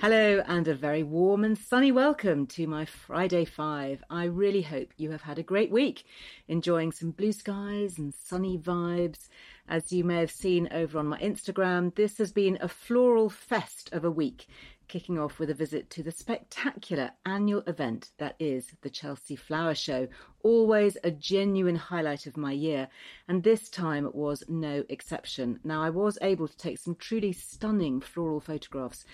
Hello, and a very warm and sunny welcome to my Friday Five. I really hope you have had a great week, enjoying some blue skies and sunny vibes. As you may have seen over on my Instagram, this has been a floral fest of a week, kicking off with a visit to the spectacular annual event that is the Chelsea Flower Show. Always a genuine highlight of my year, and this time was no exception. Now, I was able to take some truly stunning floral photographs,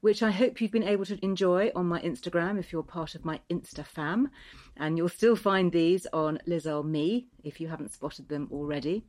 which I hope you've been able to enjoy on my Instagram if you're part of my Insta fam. And you'll still find these on Lizelle Me if you haven't spotted them already.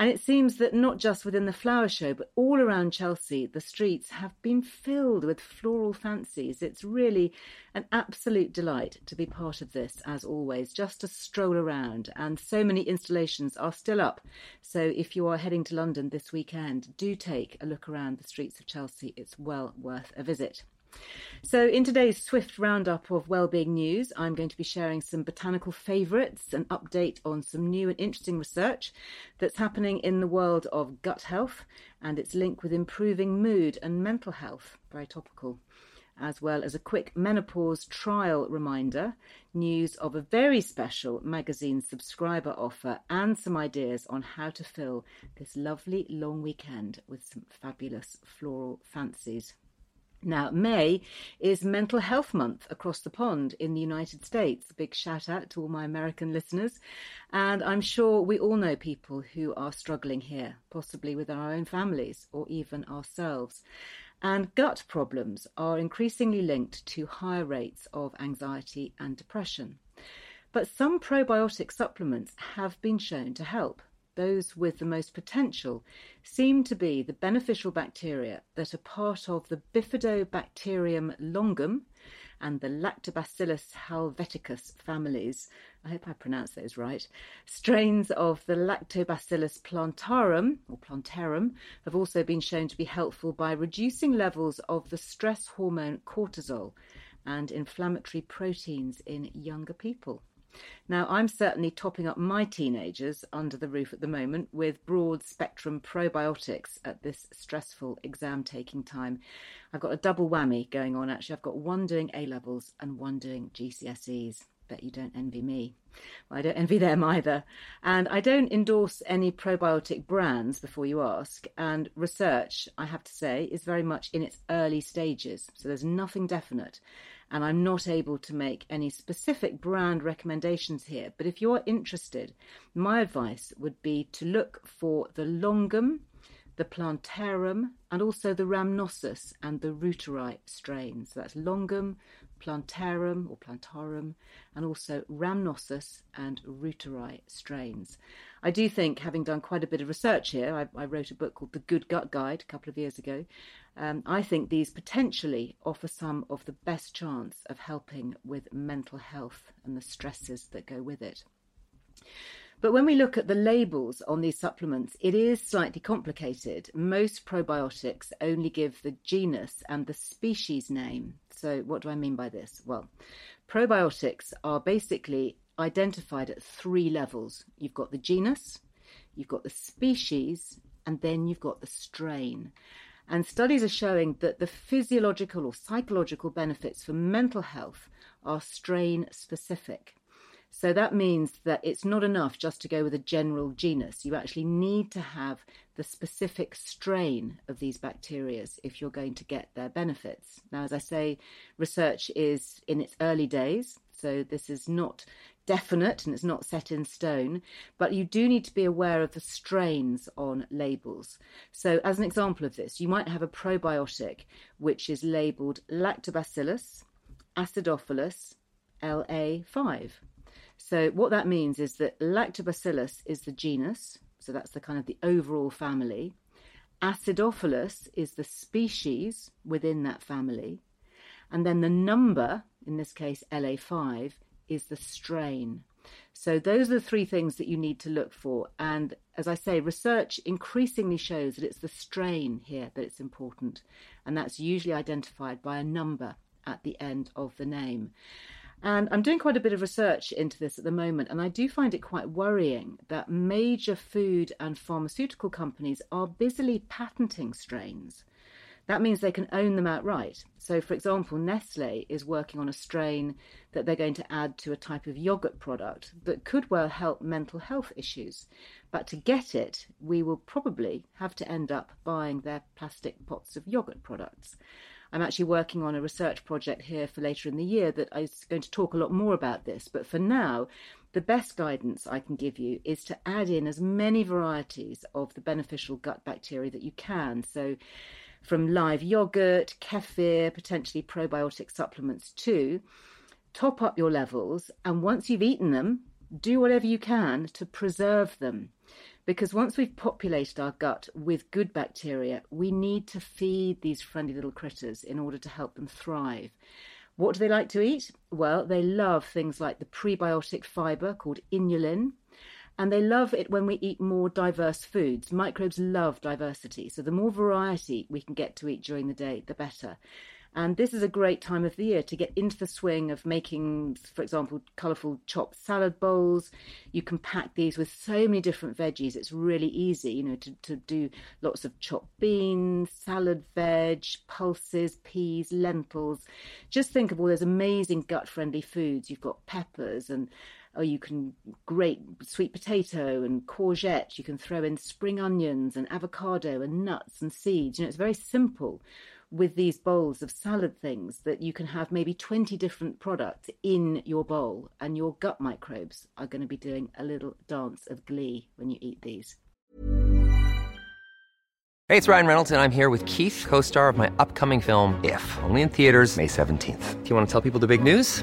And it seems that not just within the flower show, but all around Chelsea, the streets have been filled with floral fancies. It's really an absolute delight to be part of this, as always, just to stroll around. And so many installations are still up. So if you are heading to London this weekend, do take a look around the streets of Chelsea. It's well worth a visit. So, in today's swift roundup of wellbeing news, I'm going to be sharing some botanical favourites, an update on some new and interesting research that's happening in the world of gut health and its link with improving mood and mental health, very topical, as well as a quick menopause trial reminder, news of a very special magazine subscriber offer, and some ideas on how to fill this lovely long weekend with some fabulous floral fancies. Now, May is Mental Health Month across the pond in the United States. A big shout out to all my American listeners. And I'm sure we all know people who are struggling here, possibly with our own families or even ourselves. And gut problems are increasingly linked to higher rates of anxiety and depression. But some probiotic supplements have been shown to help those with the most potential, seem to be the beneficial bacteria that are part of the Bifidobacterium longum and the Lactobacillus helveticus families. I hope I pronounced those right. Strains of the Lactobacillus plantarum or plantarum have also been shown to be helpful by reducing levels of the stress hormone cortisol and inflammatory proteins in younger people. Now, I'm certainly topping up my teenagers under the roof at the moment with broad spectrum probiotics at this stressful exam taking time. I've got a double whammy going on actually. I've got one doing A levels and one doing GCSEs. Bet you don't envy me. Well, I don't envy them either. And I don't endorse any probiotic brands before you ask. And research, I have to say, is very much in its early stages. So there's nothing definite and I'm not able to make any specific brand recommendations here. But if you're interested, my advice would be to look for the longum, the plantarum, and also the rhamnosus and the reuteri strains. So that's longum, plantarum or plantarum, and also rhamnosus and reuteri strains. I do think, having done quite a bit of research here, I, I wrote a book called The Good Gut Guide a couple of years ago. Um, I think these potentially offer some of the best chance of helping with mental health and the stresses that go with it. But when we look at the labels on these supplements, it is slightly complicated. Most probiotics only give the genus and the species name. So, what do I mean by this? Well, probiotics are basically identified at three levels you've got the genus, you've got the species, and then you've got the strain. And studies are showing that the physiological or psychological benefits for mental health are strain specific. So that means that it's not enough just to go with a general genus. You actually need to have the specific strain of these bacteria if you're going to get their benefits. Now, as I say, research is in its early days, so this is not definite and it's not set in stone, but you do need to be aware of the strains on labels. So, as an example of this, you might have a probiotic which is labeled Lactobacillus acidophilus LA5. So, what that means is that Lactobacillus is the genus, so that's the kind of the overall family. Acidophilus is the species within that family. And then the number, in this case LA5, is the strain. So those are the three things that you need to look for. And as I say, research increasingly shows that it's the strain here that it's important. And that's usually identified by a number at the end of the name. And I'm doing quite a bit of research into this at the moment, and I do find it quite worrying that major food and pharmaceutical companies are busily patenting strains. That means they can own them outright. So, for example, Nestle is working on a strain that they're going to add to a type of yogurt product that could well help mental health issues. But to get it, we will probably have to end up buying their plastic pots of yogurt products. I'm actually working on a research project here for later in the year that is going to talk a lot more about this. But for now, the best guidance I can give you is to add in as many varieties of the beneficial gut bacteria that you can. So, from live yogurt, kefir, potentially probiotic supplements too. Top up your levels, and once you've eaten them, do whatever you can to preserve them. Because once we've populated our gut with good bacteria, we need to feed these friendly little critters in order to help them thrive. What do they like to eat? Well, they love things like the prebiotic fiber called inulin, and they love it when we eat more diverse foods. Microbes love diversity, so the more variety we can get to eat during the day, the better. And this is a great time of the year to get into the swing of making, for example, colourful chopped salad bowls. You can pack these with so many different veggies. It's really easy, you know, to, to do lots of chopped beans, salad veg, pulses, peas, lentils. Just think of all those amazing gut friendly foods. You've got peppers and or you can grate sweet potato and courgette. You can throw in spring onions and avocado and nuts and seeds. You know, it's very simple with these bowls of salad things that you can have maybe 20 different products in your bowl, and your gut microbes are going to be doing a little dance of glee when you eat these. Hey, it's Ryan Reynolds, and I'm here with Keith, co star of my upcoming film, If, only in theaters, May 17th. Do you want to tell people the big news?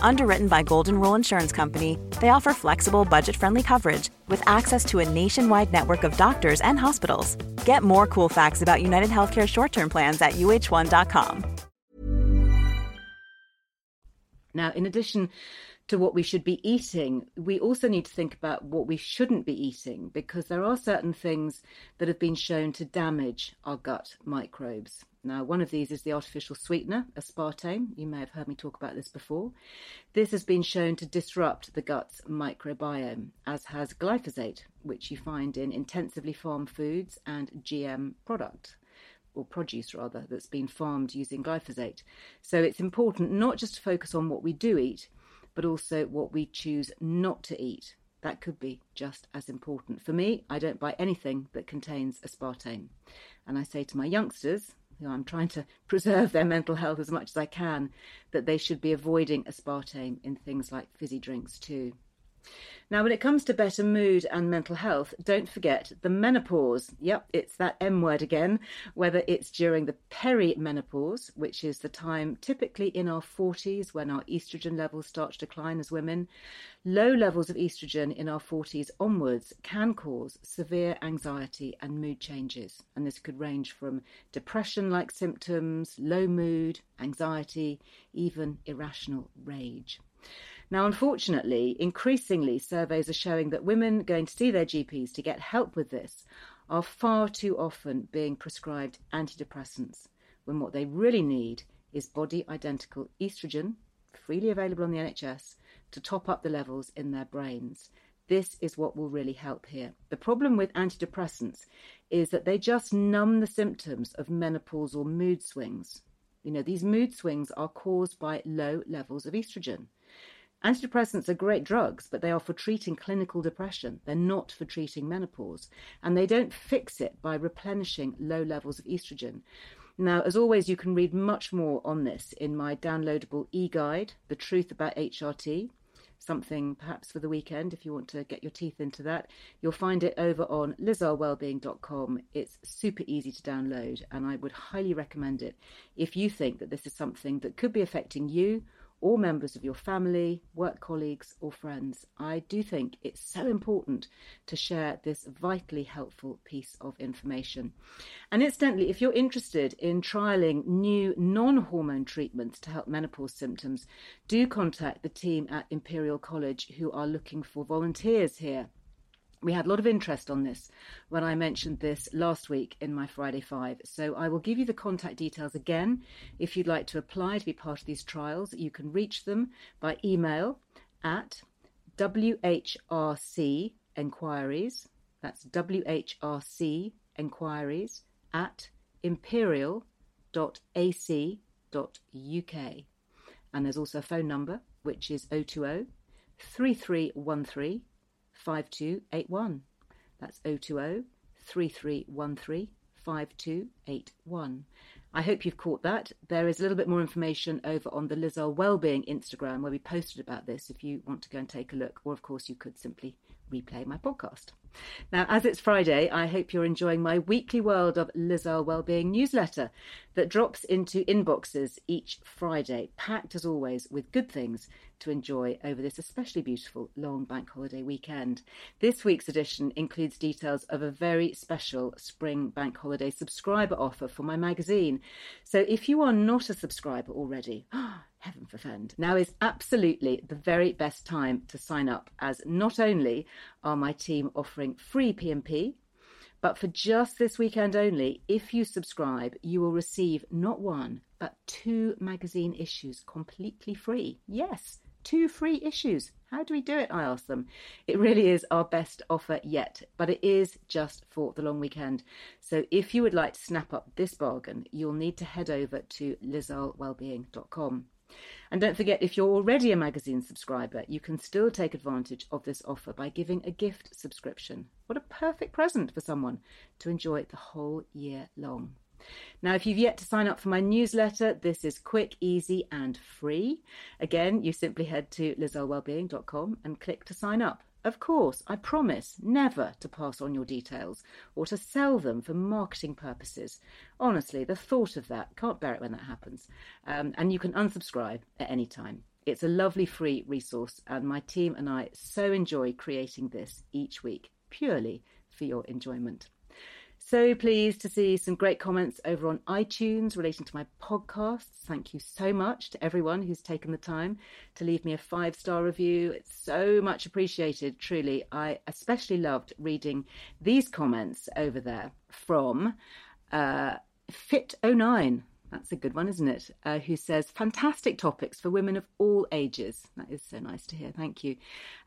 Underwritten by Golden Rule Insurance Company, they offer flexible, budget friendly coverage with access to a nationwide network of doctors and hospitals. Get more cool facts about United Healthcare short term plans at uh1.com. Now, in addition to what we should be eating, we also need to think about what we shouldn't be eating because there are certain things that have been shown to damage our gut microbes. Now, one of these is the artificial sweetener, aspartame. You may have heard me talk about this before. This has been shown to disrupt the gut's microbiome, as has glyphosate, which you find in intensively farmed foods and GM product or produce rather, that's been farmed using glyphosate. So it's important not just to focus on what we do eat, but also what we choose not to eat. That could be just as important. For me, I don't buy anything that contains aspartame. And I say to my youngsters, you know, I'm trying to preserve their mental health as much as I can, that they should be avoiding aspartame in things like fizzy drinks too. Now, when it comes to better mood and mental health, don't forget the menopause. Yep, it's that M word again, whether it's during the perimenopause, which is the time typically in our 40s when our estrogen levels start to decline as women. Low levels of estrogen in our 40s onwards can cause severe anxiety and mood changes. And this could range from depression like symptoms, low mood, anxiety, even irrational rage. Now, unfortunately, increasingly, surveys are showing that women going to see their GPs to get help with this are far too often being prescribed antidepressants when what they really need is body identical estrogen, freely available on the NHS, to top up the levels in their brains. This is what will really help here. The problem with antidepressants is that they just numb the symptoms of menopausal mood swings. You know, these mood swings are caused by low levels of estrogen. Antidepressants are great drugs, but they are for treating clinical depression. They're not for treating menopause. And they don't fix it by replenishing low levels of estrogen. Now, as always, you can read much more on this in my downloadable e guide, The Truth About HRT. Something perhaps for the weekend if you want to get your teeth into that. You'll find it over on lizearlewellbeing.com. It's super easy to download, and I would highly recommend it if you think that this is something that could be affecting you or members of your family, work colleagues, or friends. I do think it's so important to share this vitally helpful piece of information. And incidentally, if you're interested in trialing new non hormone treatments to help menopause symptoms, do contact the team at Imperial College who are looking for volunteers here we had a lot of interest on this when I mentioned this last week in my Friday Five. So I will give you the contact details again. If you'd like to apply to be part of these trials, you can reach them by email at WHRC enquiries. That's WHRC enquiries at imperial.ac.uk. And there's also a phone number, which is 020 3313 5281. That's 020 3313 5281. I hope you've caught that. There is a little bit more information over on the Liz Earle Wellbeing Instagram where we posted about this if you want to go and take a look, or of course you could simply replay my podcast. Now, as it's Friday, I hope you're enjoying my weekly World of Liz Earle Wellbeing newsletter that drops into inboxes each Friday, packed as always with good things to enjoy over this especially beautiful long bank holiday weekend. This week's edition includes details of a very special spring bank holiday subscriber offer for my magazine. So if you are not a subscriber already, heaven forfend, now is absolutely the very best time to sign up, as not only are my team offering free P&P, but for just this weekend only, if you subscribe, you will receive not one, but two magazine issues completely free. Yes, two free issues. How do we do it? I ask them. It really is our best offer yet, but it is just for the long weekend. So if you would like to snap up this bargain, you'll need to head over to lizearlewellbeing.com. And don't forget, if you're already a magazine subscriber, you can still take advantage of this offer by giving a gift subscription. What a perfect present for someone to enjoy the whole year long. Now, if you've yet to sign up for my newsletter, this is quick, easy, and free. Again, you simply head to lizearlewellbeing.com and click to sign up. Of course, I promise never to pass on your details or to sell them for marketing purposes. Honestly, the thought of that, can't bear it when that happens. Um, and you can unsubscribe at any time. It's a lovely free resource, and my team and I so enjoy creating this each week purely for your enjoyment. So pleased to see some great comments over on iTunes relating to my podcasts. Thank you so much to everyone who's taken the time to leave me a five star review. It's so much appreciated, truly. I especially loved reading these comments over there from uh, Fit09. That's a good one, isn't it? Uh, who says, fantastic topics for women of all ages. That is so nice to hear. Thank you.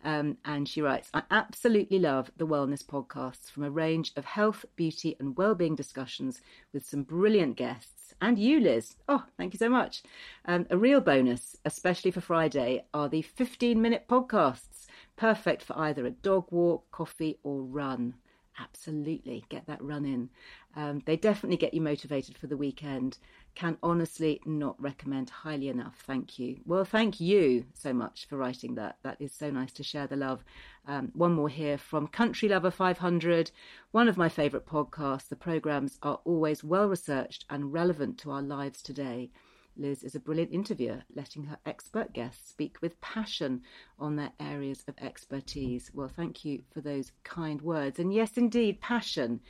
Um, and she writes, I absolutely love the wellness podcasts from a range of health, beauty, and well-being discussions with some brilliant guests. And you, Liz. Oh, thank you so much. Um, a real bonus, especially for Friday, are the 15 minute podcasts, perfect for either a dog walk, coffee, or run absolutely get that run in. Um, they definitely get you motivated for the weekend. Can honestly not recommend highly enough. Thank you. Well, thank you so much for writing that. That is so nice to share the love. Um, one more here from Country Lover 500, one of my favourite podcasts. The programmes are always well researched and relevant to our lives today. Liz is a brilliant interviewer, letting her expert guests speak with passion on their areas of expertise. Well, thank you for those kind words. And yes, indeed, passion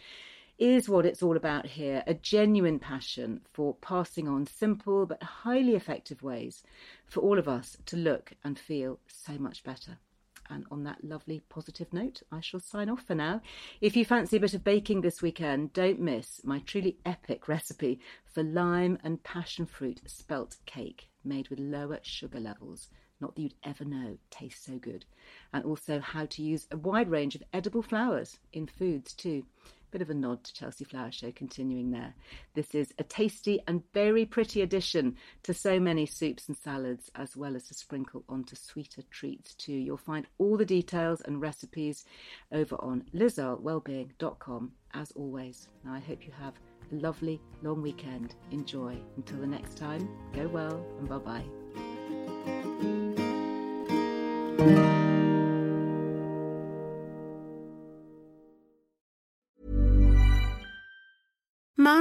is what it's all about here a genuine passion for passing on simple but highly effective ways for all of us to look and feel so much better. And on that lovely positive note, I shall sign off for now. If you fancy a bit of baking this weekend, don't miss my truly epic recipe for lime and passion fruit spelt cake made with lower sugar levels. Not that you'd ever know, tastes so good. And also how to use a wide range of edible flowers in foods too. Bit of a nod to Chelsea Flower Show continuing there. This is a tasty and very pretty addition to so many soups and salads, as well as to sprinkle onto sweeter treats too. You'll find all the details and recipes over on lizearlewellbeing.com as always. Now I hope you have a lovely long weekend. Enjoy. Until the next time, go well and bye bye.